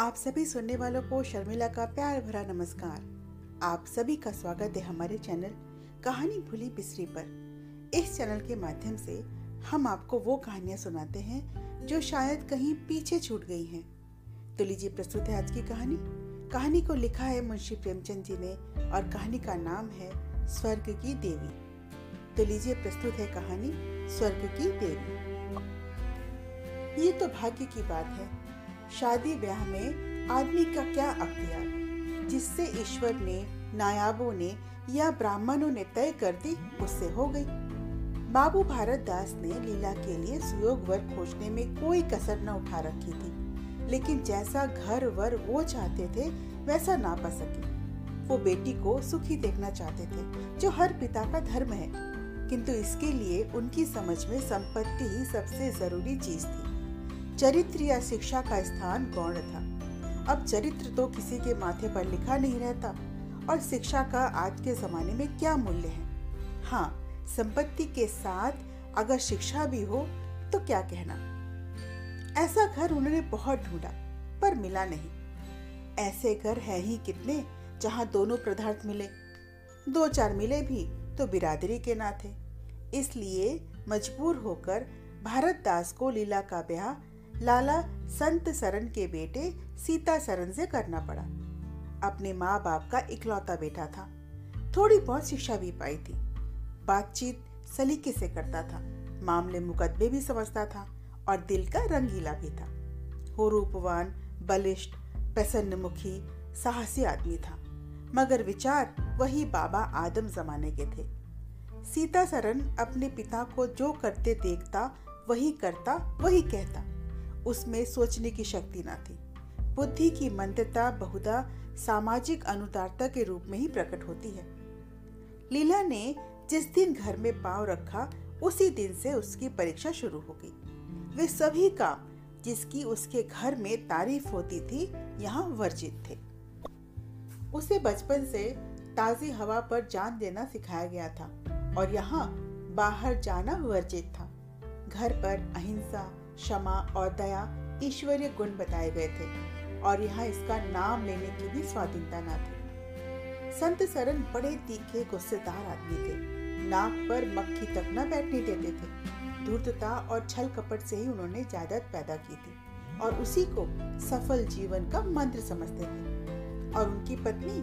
आप सभी सुनने वालों को शर्मिला का प्यार भरा नमस्कार। आप सभी का स्वागत है हमारे चैनल कहानी भूली बिसरी पर। इस चैनल के माध्यम से हम आपको वो कहानियाँ सुनाते हैं जो शायद कहीं पीछे छूट गई हैं। तो लीजिए प्रस्तुत है आज की कहानी। कहानी को लिखा है मुंशी प्रेमचंद जी ने और कहानी का नाम है स्वर्ग की देवी। तो लीजिए प्रस्तुत है कहानी स्वर्ग की देवी। ये तो भाग्य की बात है शादी ब्याह में आदमी का क्या अख्तियार? जिससे ईश्वर ने, नायाबों ने या ब्राह्मणों ने तय कर दी, उससे हो गई। बाबू भारत दास ने लीला के लिए सुयोग वर खोजने में कोई कसर न उठा रखी थी। लेकिन जैसा घर वर वो चाहते थे, वैसा ना पा सके। वो बेटी को सुखी देखना चाहते थे, जो हर पिता का धर्म है। किंतु इसके लिए उनकी समझ में संपत्ति ही सबसे ज़रूरी चीज़ थी। चरित्र या शिक्षा का स्थान गौण था। अब चरित्र तो किसी के माथे पर लिखा नहीं रहता, और शिक्षा का आज के जमाने में क्या मूल्य है? हाँ संपत्ति के साथ अगर शिक्षा भी हो तो क्या कहना? ऐसा घर उन्होंने बहुत ढूंढा, पर मिला नहीं। ऐसे घर है ही कितने, जहाँ दोनों पदार्थ मिले। दो चार मिले भी तो बिरादरी के ना थे इसलिए मजबूर होकर भारत दास को लीला का ब्याह लाला संत सरन के बेटे सीता सरन से करना पड़ा। अपने माँ बाप का इकलौता बेटा था। थोड़ी बहुत शिक्षा भी पाई थी। बातचीत सलीके से करता था। मामले मुकदमे भी समझता था और दिल का रंगीला भी था। वो रूपवान बलिष्ठ प्रसन्न मुखी साहसी आदमी था। मगर विचार वही बाबा आदम जमाने के थे। सीता सरन अपने पिता को जो करते देखता, वही करता, वही कहता। उसमें सोचने की शक्ति न थी। बुद्धि की मंदता बहुधा सामाजिक अनुदारता के रूप में ही प्रकट होती है। लीला ने जिस दिन घर में पाँव रखा, उसी दिन से उसकी परीक्षा शुरू हो गई। वे सभी काम जिसकी उसके घर में तारीफ़ होती थी, यहाँ वर्जित थे। उसे बचपन से ताजी हवा पर जान देना सिखाया गया था और यहाँ बाहर जाना वर्जित था। घर पर अहिंसा क्षमा और दया ईश्वरीय गुण बताए गए थे और यहाँ इसका नाम लेने की भी स्वाधीनता न थी। संत सरन बड़े तीखे, गुस्सेदार आदमी थे। नाक पर मक्खी तक न बैठने देते थे। धूर्तता और छल कपट से ही उन्होंने जायदाद पैदा की थी और उसी को सफल जीवन का मंत्र समझते थे। और उनकी पत्नी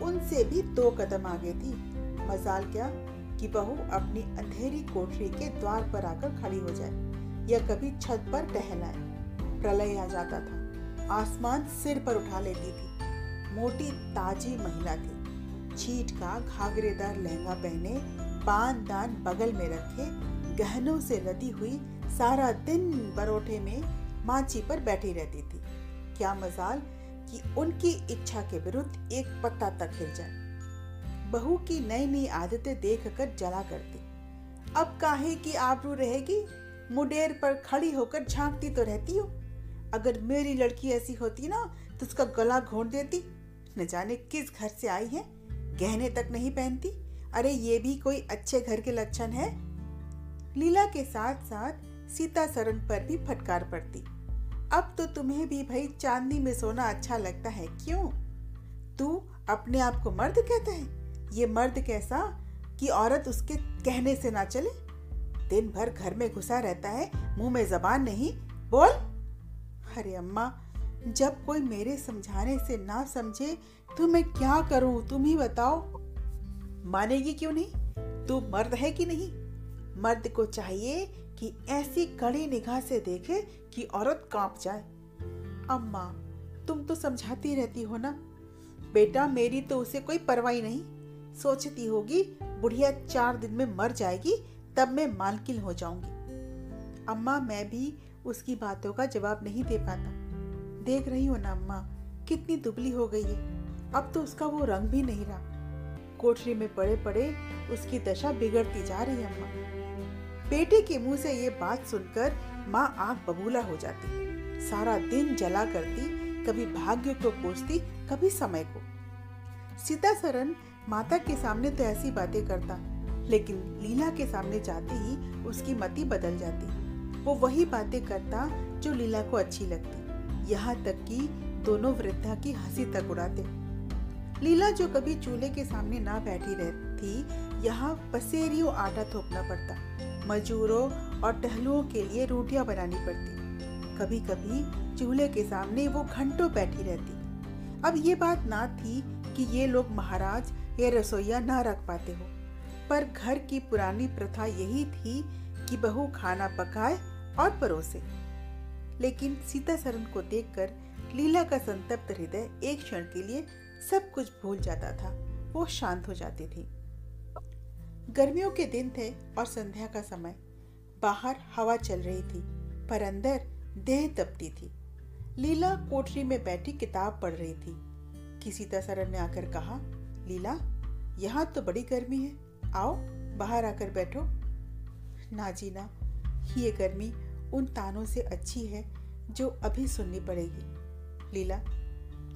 उनसे भी दो कदम आगे थी। मजाल क्या कि बहू अपनी अंधेरी कोठरी के द्वार पर आकर खड़ी हो जाए। या कभी छत पर टहलाए। प्रलय आ जाता था। आसमान सिर पर उठा लेती थी। मोटी, ताजी महिला थी। छीट का घाघरेदार लहंगा पहने, पान दान बगल में रखे, गहनों से लदी हुई सारा दिन बरोठे में माची पर बैठी रहती थी। क्या मजाल कि उनकी इच्छा के विरुद्ध एक पत्ता तक हिल जाए। बहू की नई नई आदतें देख कर जला करती। अब काहे की आबरू रहेगी? मुडेर पर खड़ी होकर झांकती तो रहती हो। अगर मेरी लड़की ऐसी होती ना तो उसका गला घोंट देती। न जाने किस घर से आई है, गहने तक नहीं पहनती। अरे, ये भी कोई अच्छे घर के लक्षण है? लीला के साथ साथ सीता सरन पर भी फटकार पड़ती। अब तो तुम्हें भी भाई चांदी में सोना अच्छा लगता है, क्यों? तू अपने आप को मर्द कहता है। ये मर्द कैसा कि औरत उसके कहने से ना चले? दिन भर घर में घुसा रहता है, मुँह में जबान नहीं। बोल। अरे अम्मा, जब कोई मेरे समझाने से ना समझे तो मैं क्या करूँ? तुम ही बताओ। मानेगी क्यों नहीं? तू मर्द है कि नहीं? मर्द को चाहिए कि ऐसी कड़ी निगाह से देखे कि औरत काँप जाए। अम्मा, तुम तो समझाती रहती हो ना? बेटा, मेरी तो उसे कोई परवाही नहीं। सोचती होगी, बुढ़िया चार दिन में मर जाएगी तब मैं मालकिन हो जाऊँगी। अम्मा, मैं भी उसकी बातों का जवाब नहीं दे पाता। देख रही हो ना अम्मा, कितनी दुबली हो गई है। अब तो उसका वो रंग भी नहीं रहा। कोठरी में पड़े पड़े उसकी दशा बिगड़ती जा रही है अम्मा। बेटे के मुँह से ये बात सुनकर माँ आग बबूला हो जाती। सारा दिन जला करती, कभी भाग्य को कोसती, कभी समय को। सीता सरन माता के सामने तो ऐसी बातें करता। लेकिन लीला के सामने जाते ही उसकी मति बदल जाती। वो वही बातें करता जो लीला को अच्छी लगती, यहाँ तक कि दोनों वृद्धा की हँसी तक उड़ाते लीला जो कभी चूल्हे के सामने ना बैठी रहती, यहाँ पसेरियों आटा थोपना पड़ता। मजूरों और टहलुओं के लिए रोटियाँ बनानी पड़ती। कभी कभी चूल्हे के सामने वो घंटों बैठी रहती। अब ये बात ना थी कि ये लोग महाराज या रसोईया ना रख पाते हो। पर घर की पुरानी प्रथा यही थी कि बहू खाना पकाए और परोसे। लेकिन सीता सरन को देखकर लीला का संतप्त हृदय एक क्षण के लिए सब कुछ भूल जाता था। वो शांत हो जाती थी। गर्मियों के दिन थे और संध्या का समय। बाहर हवा चल रही थी, पर अंदर देह तपती थी। लीला कोठरी में बैठी किताब पढ़ रही थी। किसी तरह ने आकर कहा, लीला, यहाँ तो बड़ी गर्मी है। आओ, बाहर आकर बैठो। ना जीना, ये गर्मी उन तानों से अच्छी है जो अभी सुननी पड़ेगी। लीला,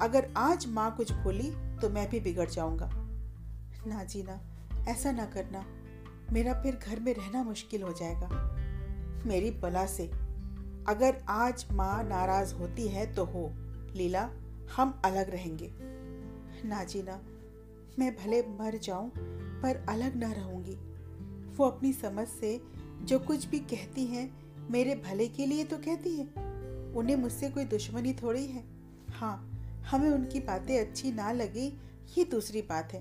अगर आज माँ कुछ बोली तो मैं भी बिगड़ जाऊँगा। ना जीना, ऐसा ना करना, मेरा फिर घर में रहना मुश्किल हो जाएगा। मेरी बला से, अगर आज माँ नाराज़ होती है तो हो। लीला, हम अलग रहेंगे। ना जीना, मैं भले मर जाऊँ पर अलग ना रहूँगी। वो अपनी समझ से जो कुछ भी कहती हैं, मेरे भले के लिए तो कहती है। उन्हें मुझसे कोई दुश्मनी थोड़ी है। हाँ हमें उनकी बातें अच्छी ना लगी, ये दूसरी बात है।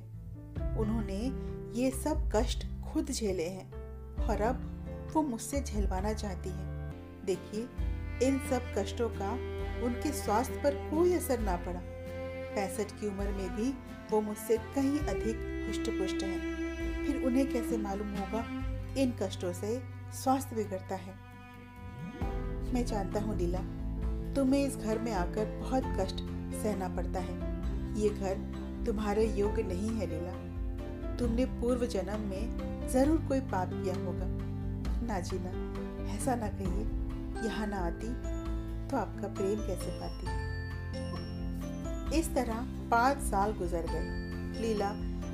उन्होंने ये सब कष्ट खुद झेले हैं और अब वो मुझसे झेलवाना चाहती है। देखिए, इन सब कष्टों का उनके स्वास्थ्य पर कोई असर ना पड़ा। पैंसठ की उम्र में भी वो मुझसे कहीं अधिक हुष्ट पुष्ट है। फिर उन्हें कैसे मालूम होगा? इन कष्टों से स्वास्थ्य बिगड़ता है। मैं जानता हूँ लीला, तुम्हें इस घर में आकर बहुत कष्ट सहना पड़ता है। ये घर तुम्हारे योग्य नहीं है लीला। तुमने पूर्व जन्म में ज़रूर कोई पाप किया होगा। ना जीना, ऐसा ना कहिए, यहाँ ना आती तो आपका प्रेम कैसे पाती? इस तरह पाँच साल गुजर गए। लीला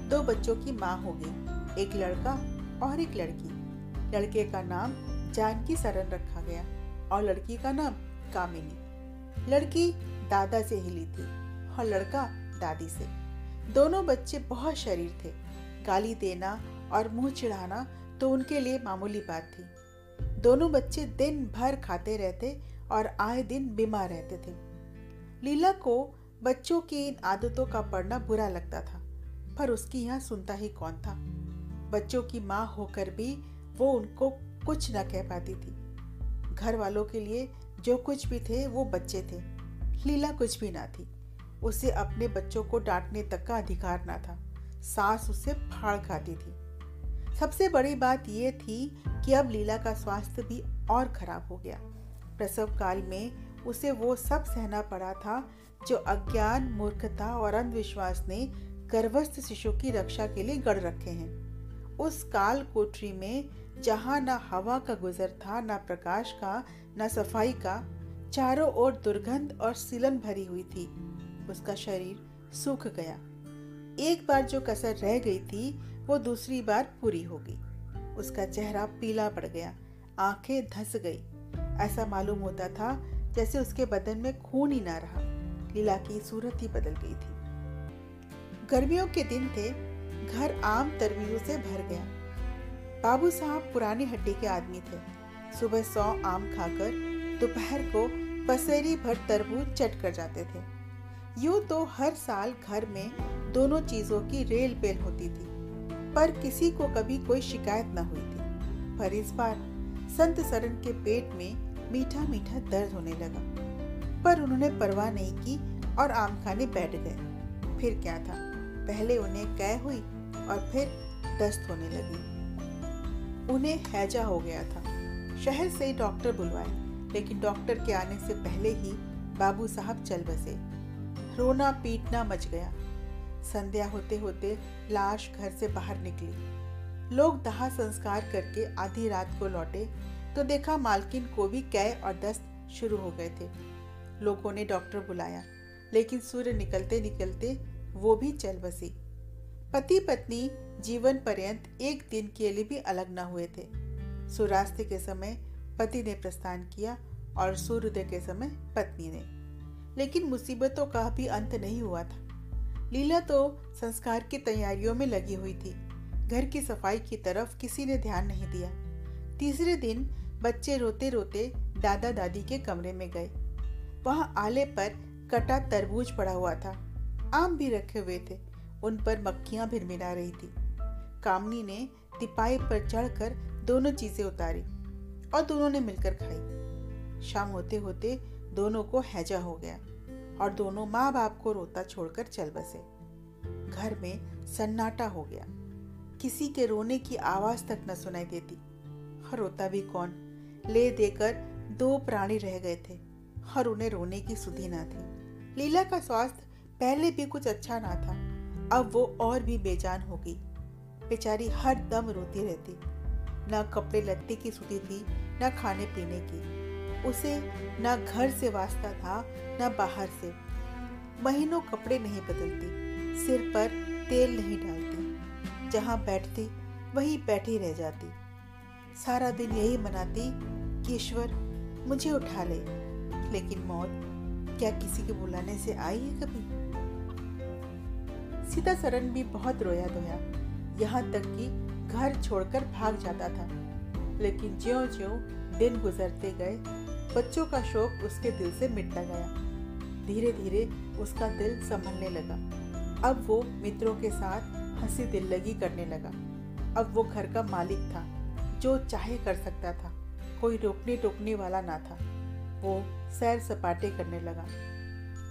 दो बच्चों की माँ हो गई, एक लड़का और एक लड़की। लड़के का नाम जानकी सरन रखा गया और लड़की का नाम कामिनी। लड़की दादा से हिली थी और लड़का दादी से। दोनों बच्चे बहुत शरीर थे। गाली देना और मुँह चिढ़ाना तो उनके लिए मामूली बात थी। दोनों बच्चे दिन भर खाते रहते और आए दिन बीमार रहते थे। लीला को बच्चों की इन आदतों का पढ़ना बुरा लगता था। पर उसकी यहाँ सुनता ही कौन था? बच्चों की माँ होकर भी वो उनको कुछ न कह पाती थी। घर वालों के लिए जो कुछ भी थे, वो बच्चे थे। लीला कुछ भी ना थी। उसे अपने बच्चों को डांटने तक का अधिकार ना था। सास उसे फाड़ खाती थी। सबसे बड़ी बात यह थी कि अब लीला का स्वास्थ्य भी और खराब हो गया। प्रसव काल में उसे वो सब सहना पड़ा था जो अज्ञान, मूर्खता और अंधविश्वास ने गर्भस्थ शिशु की रक्षा के लिए गढ़ रखे हैं। उस काल कोठरी में, जहाँ न हवा का गुजर था, न प्रकाश का, न सफ़ाई का, चारों ओर दुर्गंध और सिलन भरी हुई थी। उसका शरीर सूख गया। एक बार जो कसर रह गई थी, वो दूसरी बार पूरी हो गई। उसका चेहरा पीला पड़ गया। आँखें धस गई। ऐसा मालूम होता था जैसे उसके बदन में खून ही ना रहा। लीला की सूरत ही बदल गई थी। गर्मियों के दिन थे, घर आम तरबूजों से भर गया। बाबू साहब पुराने हड्डी के आदमी थे। सुबह सौ आम खाकर दोपहर को पसेरी भर तरबूज चट कर जाते थे। यूँ तो हर साल घर में दोनों चीज़ों की रेल पेल होती थी, पर किसी को कभी कोई शिकायत न हुई थी। पर इस बार संत सरन के पेट में मीठा मीठा दर्द होने लगा, पर उन्होंने परवाह नहीं की और आम खाने बैठ गए। फिर क्या था? पहले उन्हें कै हुई और फिर दस्त होने लगी। उन्हें हैजा हो गया था। शहर से डॉक्टर बुलवाए, लेकिन डॉक्टर के आने से पहले ही बाबू साहब चल बसे। रोना पीटना मच गया। संध्या होते होते लाश घर से बाहर निकली। लोग दहा संस्कार करके आधी रात को लौटे तो देखा मालकिन को भी कै और दस्त शुरू हो गए थे। लोगों ने डॉक्टर बुलाया, लेकिन सूर्य निकलते निकलते वो भी चल बसी। पति पत्नी जीवन पर्यंत एक दिन के लिए भी अलग न हुए थे। सूर्यास्त के समय पति ने प्रस्थान किया और सूर्योदय के समय पत्नी ने। लेकिन मुसीबतों का भी अंत नहीं हुआ था। लीला तो संस्कार की तैयारियों में लगी हुई थी। घर की सफ़ाई की तरफ़ किसी ने ध्यान नहीं दिया। तीसरे दिन बच्चे रोते रोते दादा दादी के कमरे में गए। वहाँ आले पर कटा तरबूज पड़ा हुआ था। आम भी रखे हुए थे। उन पर मक्खियाँ भिरमिरा रही थी। कामनी ने तिपाई पर चढ़कर दोनों चीज़ें उतारी और दोनों ने मिलकर खाई। शाम होते होते दोनों को हैजा हो गया और दोनों माँ बाप को रोता छोड़कर चल बसे। घर में सन्नाटा हो गया। किसी के रोने की आवाज़ तक न सुनाई देती। और रोता भी कौन? ले देकर दो प्राणी रह गए थे और उन्हें रोने की सुधी ना थी। लीला का स्वास्थ्य पहले भी कुछ अच्छा ना था। अब वो और भी बेजान हो गई। बेचारी हर दम रोती रहती। न कपड़े लत्ते की सुधी थी, न खाने पीने की। उसे न घर से वास्ता था, न बाहर से। महीनों कपड़े नहीं बदलती, सिर पर तेल नहीं डालती। जहाँ बैठती, वहीं बैठी रह जाती। सारा दिन यही मनाती कि ईश्वर मुझे उठा ले, लेकिन मौत क्या किसी के बुलाने से आई है कभी? सीता सरन भी बहुत रोया धोया। यहाँ तक कि घर छोड़कर भाग जाता था। लेकिन ज्यो ज्यो दिन गुजरते गए, बच्चों का शौक उसके दिल से मिटता गया। धीरे धीरे उसका दिल संभलने लगा। अब वो मित्रों के साथ हँसी दिल लगी करने लगा। अब वो घर का मालिक था, जो चाहे कर सकता था। कोई रोकने टोकने वाला ना था। वो सैर सपाटे करने लगा।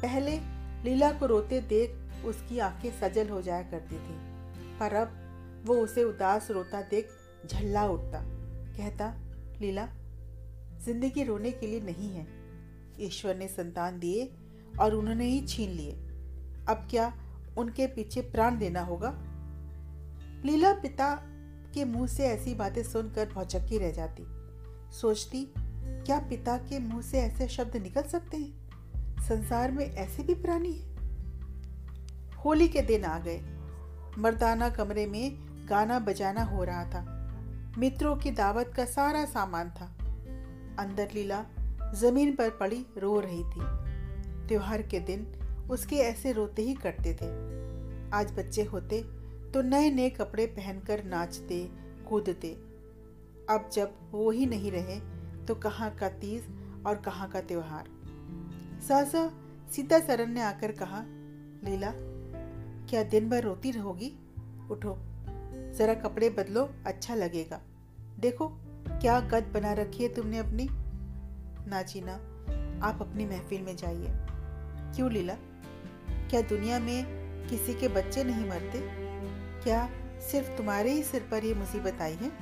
पहले लीला को रोते देख उसकी आँखें सजल हो जाया करती थी। पर अब वो उसे उदास रोता देख झल्ला उठता। कहता, लीला, ज़िंदगी रोने के लिए नहीं है। ईश्वर ने संतान दिए और उन्होंने ही छीन लिए। अब क्या उनके पीछे प्राण देना होगा? लीला पिता के मुँह से ऐसी बातें सुनकर भौचक्की रह जाती। सोचती, क्या पिता के मुँह से ऐसे शब्द निकल सकते हैं? संसार में ऐसे भी प्राणी हैं। होली के दिन आ गए। मर्दाना कमरे में गाना बजाना हो रहा था। मित्रों की दावत का सारा सामान था। अंदर लीला ज़मीन पर पड़ी रो रही थी। त्योहार के दिन उसके ऐसे रोते ही करते थे। आज बच्चे होते तो नए नए कपड़े पहनकर नाचते, कूदते। अब जब वो ही नहीं रहे तो कहाँ का तीज और कहाँ का त्योहार? सहसा सीता सरन ने आकर कहा, लीला क्या दिन भर रोती रहोगी? उठो, जरा कपड़े बदलो अच्छा लगेगा। देखो, क्या गद बना रखी है तुमने अपनी। ना जीना आप अपनी महफिल में जाइए। क्यों लीला? क्या दुनिया में किसी के बच्चे नहीं मरते? क्या सिर्फ़ तुम्हारे ही सिर पर ये मुसीबत आई है?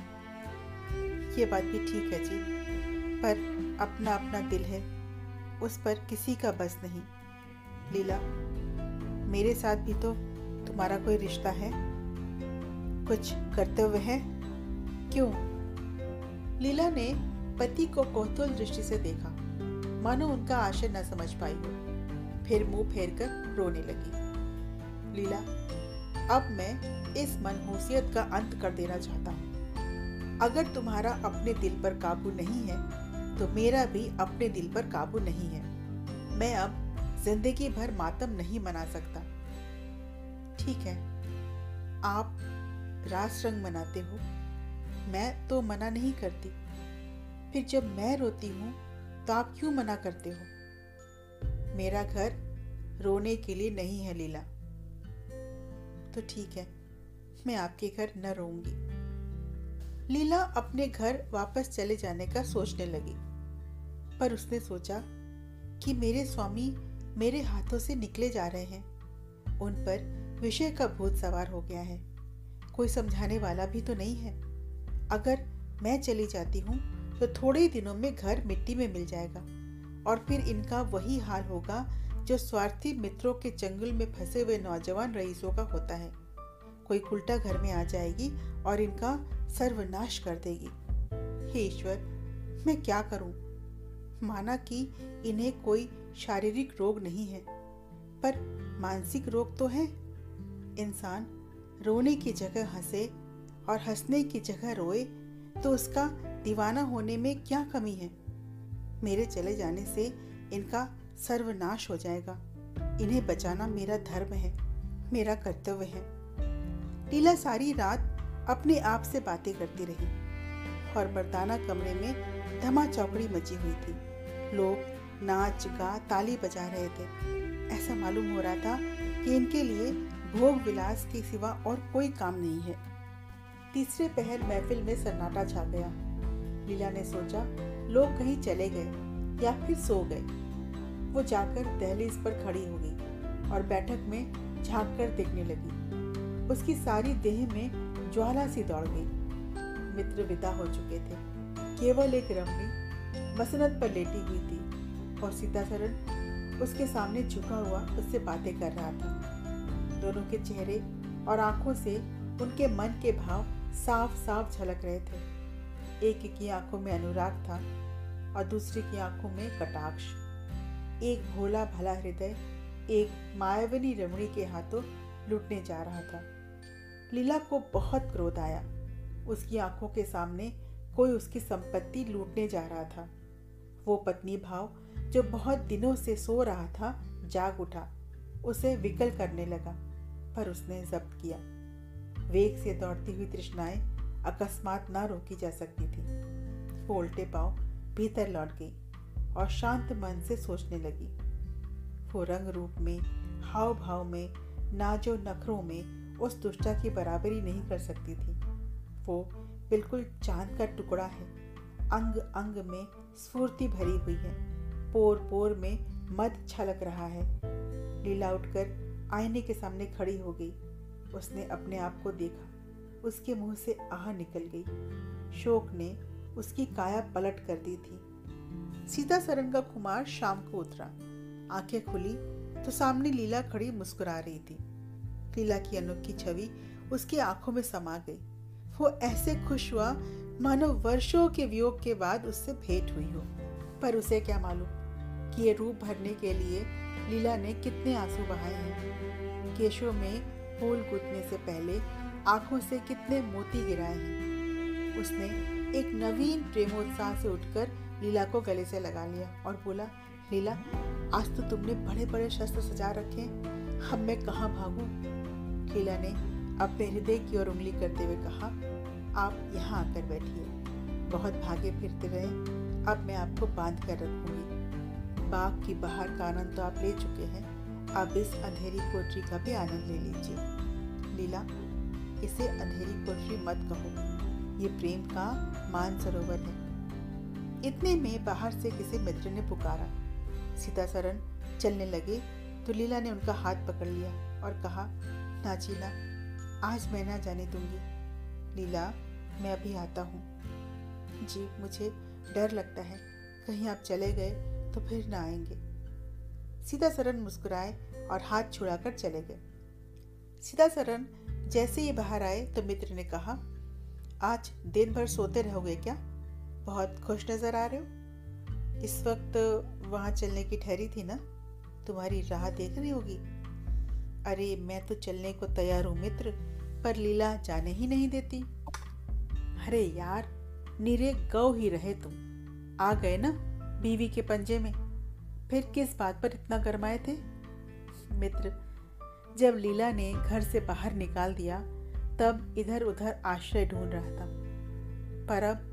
ये बात भी ठीक है जी, पर अपना अपना दिल है, उस पर किसी का बस नहीं। लीला, मेरे साथ भी तो तुम्हारा कोई रिश्ता है? कुछ कर्तव्य है? क्यों? लीला ने पति को कौतूल दृष्टि से देखा। मानो उनका आशय न समझ पाई फिर मुँह फेर कर रोने लगी। लीला, अब मैं इस मनहूसियत का अंत कर देना चाहता हूँ। अगर तुम्हारा अपने दिल पर काबू नहीं है तो मेरा भी अपने दिल पर काबू नहीं है। मैं अब ज़िंदगी भर मातम नहीं मना सकता। ठीक है। आप रास रंग मनाते हो, मैं तो मना नहीं करती। फिर जब मैं रोती हूँ तो आप क्यों मना करते हो? मेरा घर रोने के लिए नहीं है, लीला। तो ठीक है, मैं आपके घर न रोऊँगी। लीला अपने घर वापस चले जाने का सोचने लगी। पर उसने सोचा कि मेरे स्वामी मेरे हाथों से निकले जा रहे हैं। उन पर विषय का भूत सवार हो गया है। कोई समझाने वाला भी तो नहीं है। अगर मैं चली जाती हूँ तो थोड़े ही दिनों में घर मिट्टी में मिल जाएगा और फिर इनका वही हाल होगा जो स्वार्थी मित्रों के जंगल में फंसे हुए नौजवान रईसों का होता है। कोई उल्टा घर में आ जाएगी और इनका सर्वनाश कर देगी। हे ईश्वर, मैं क्या करूँ? माना कि इन्हें कोई शारीरिक रोग नहीं है, पर मानसिक रोग तो है। इंसान रोने की जगह हंसे और हंसने की जगह रोए तो उसका दीवाना होने में क्या कमी है? मेरे चले जाने से इनका सर्वनाश हो जाएगा। इन्हें बचाना मेरा धर्म है, मेरा कर्तव्य है। लीला सारी रात अपने आप से बातें करती रही और मर्दाना कमरे में धमा चौकड़ी मची हुई थी। लोग नाच, गा, ताली बजा रहे थे। ऐसा मालूम हो रहा था कि इनके लिए भोग विलास के सिवा और कोई काम नहीं है। तीसरे पहर महफिल में सन्नाटा छा गया। लीला ने सोचा, लोग कहीं चले गए या फिर सो गए। वो जाकर दहलीज पर खड़ी हो गई और बैठक में झाँक कर देखने लगी। उसकी सारी देह में ज्वाला सी दौड़ गई। मित्र विदा हो चुके थे। केवल एक रमणी मसनत पर लेटी हुई थी और सीताचरण उसके सामने झुका हुआ उससे बातें कर रहा था। दोनों के चेहरे और आँखों से उनके मन के भाव साफ़ साफ़ झलक रहे थे। एक की आँखों में अनुराग था और दूसरे की आँखों में कटाक्ष। एक भोला भला हृदय, एक मायावनी रमणी के हाथों लुटने जा रहा था। लीला को बहुत क्रोध आया। उसकी आँखों के सामने कोई उसकी संपत्ति लूटने जा रहा था। वो पत्नी भाव जो बहुत दिनों से सो रहा था, जाग उठा। उसे विकल करने लगा। पर उसने जब्त किया। वेग से दौड़ती हुई तृष्णाएँ अकस्मात ना रोकी जा सकती थी। वो उल्टे पाव भीतर लौट गई और शांत मन से सोचने लगी। वो रंग रूप में हाव भाव में, नाजो नखरों में उस दुष्टा की बराबरी नहीं कर सकती थी। वो बिल्कुल चाँद का टुकड़ा है। अंग अंग में स्फूर्ति भरी हुई है। पोर पोर में मद छलक रहा है। लीला उठकर आईने के सामने खड़ी हो गई। उसने अपने आप को देखा। उसके मुँह से आह निकल गई। शोक ने उसकी काया पलट कर दी थी। सीता सरन का कुमार शाम को उतरा। आँखें खुली तो सामने लीला खड़ी मुस्कुरा रही थी। लीला की अनोखी छवि उसकी आँखों में समा गई। वो ऐसे खुश हुआ मानो वर्षों के वियोग के बाद उससे भेंट हुई हो। पर उसे क्या मालूम? कि ये रूप भरने के लिए लीला ने कितने आँसू बहाए हैं? केशों में फूल गुदने से पहले आँखों से कितने मोती गिराए हैं? उसने एक नवीन प्रेमोत्साह से उठकर लीला को गले से लगा लिया और बोला, लीला, आज तो तुमने बड़े बड़े शस्त्र सजा रखे अब मैं कहाँ भागू? लीला ने अपने हृदय की ओर उंगली करते हुए कहा, आप यहाँ आकर बैठिए। बहुत भागे फिरते रहे। अब मैं आपको बाँध कर रखूँगी। बाग की बाहर का आनंद तो आप ले चुके हैं। अब इस अंधेरी कोठरी का भी आनंद ले लीजिए। लीला, इसे अंधेरी कोठरी मत कहो। ये प्रेम का मान सरोवर है। इतने में बाहर से किसी मित्र ने पुकारा। सीता सरन चलने लगे तो लीला ने उनका हाथ पकड़ लिया और कहा नाचीला आज मैं ना जाने दूँगी। लीला, मैं अभी आता हूँ। जी, मुझे डर लगता है। कहीं आप चले गए तो फिर ना आएँगे सीधा सरन मुस्कुराए और हाथ छुड़ाकर चले गए। सीधा सरन जैसे ही बाहर आए तो मित्र ने कहा, आज दिन भर सोते रहोगे क्या? बहुत खुश नज़र आ रहे हो? इस वक्त वहाँ चलने की ठहरी थी ना? तुम्हारी राह देख रही होगी? अरे, मैं तो चलने को तैयार हूँ मित्र, पर लीला जाने ही नहीं देती। अरे यार, निरे गौ ही रहे तुम। आ गए ना? बीवी के पंजे में। फिर किस बात पर इतना गरमाए थे? मित्र, जब लीला ने घर से बाहर निकाल दिया, तब इधर उधर आश्रय ढूंढ रहा था। पर अब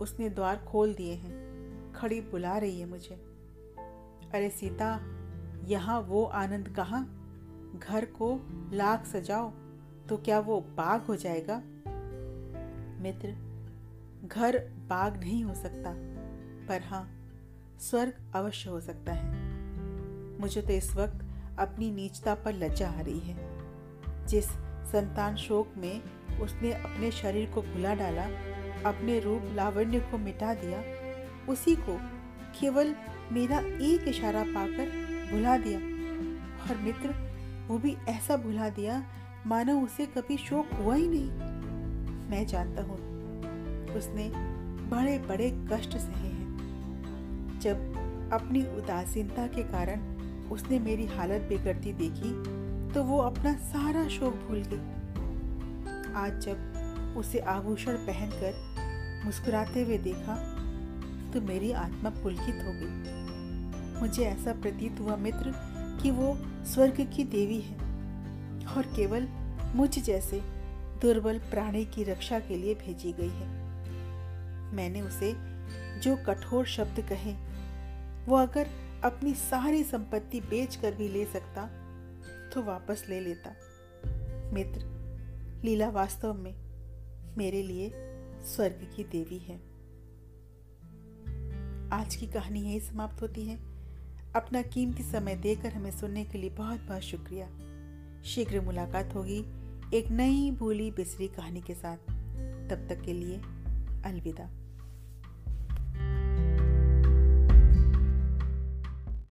उसने द्वार खोल दिए हैं। खड़ी बुला रही है मुझे। अरे सीता, यहाँ वो आनंद कहाँ? घर को लाख सजाओ तो क्या वो बाग हो जाएगा? मित्र, घर बाग नहीं हो सकता। पर हाँ स्वर्ग अवश्य हो सकता है। मुझे तो इस वक्त अपनी नीचता पर लज्जा आ रही है। जिस संतान शोक में उसने अपने शरीर को भुला डाला, अपने रूप लावण्य को मिटा दिया, उसी को केवल मेरा एक इशारा पाकर भुला दिया। और मित्र, वो भी ऐसा भुला दिया, मानो उसे कभी शोक हुआ ही नहीं। मैं जानता हूँ, उसने बड़े बड़े कष्ट सहे हैं। जब अपनी उदासीनता के कारण उसने मेरी हालत बिगड़ती देखी तो वो अपना सारा शोक भूल गई। आज जब उसे आभूषण पहनकर मुस्कुराते हुए देखा तो मेरी आत्मा पुलकित हो गई। मुझे ऐसा प्रतीत हुआ मित्र कि वो स्वर्ग की देवी है और केवल मुझ जैसे दुर्बल प्राणी की रक्षा के लिए भेजी गई है। मैंने उसे जो कठोर शब्द कहे वो अगर अपनी सारी संपत्ति बेच कर भी ले सकता तो वापस ले लेता। मित्र, लीला वास्तव में मेरे लिए स्वर्ग की देवी है। आज की कहानी यही समाप्त होती है। अपना कीमती समय देकर हमें सुनने के लिए बहुत बहुत शुक्रिया। शीघ्र मुलाकात होगी एक नई भूली बिसरी कहानी के साथ। तब तक के लिए अलविदा।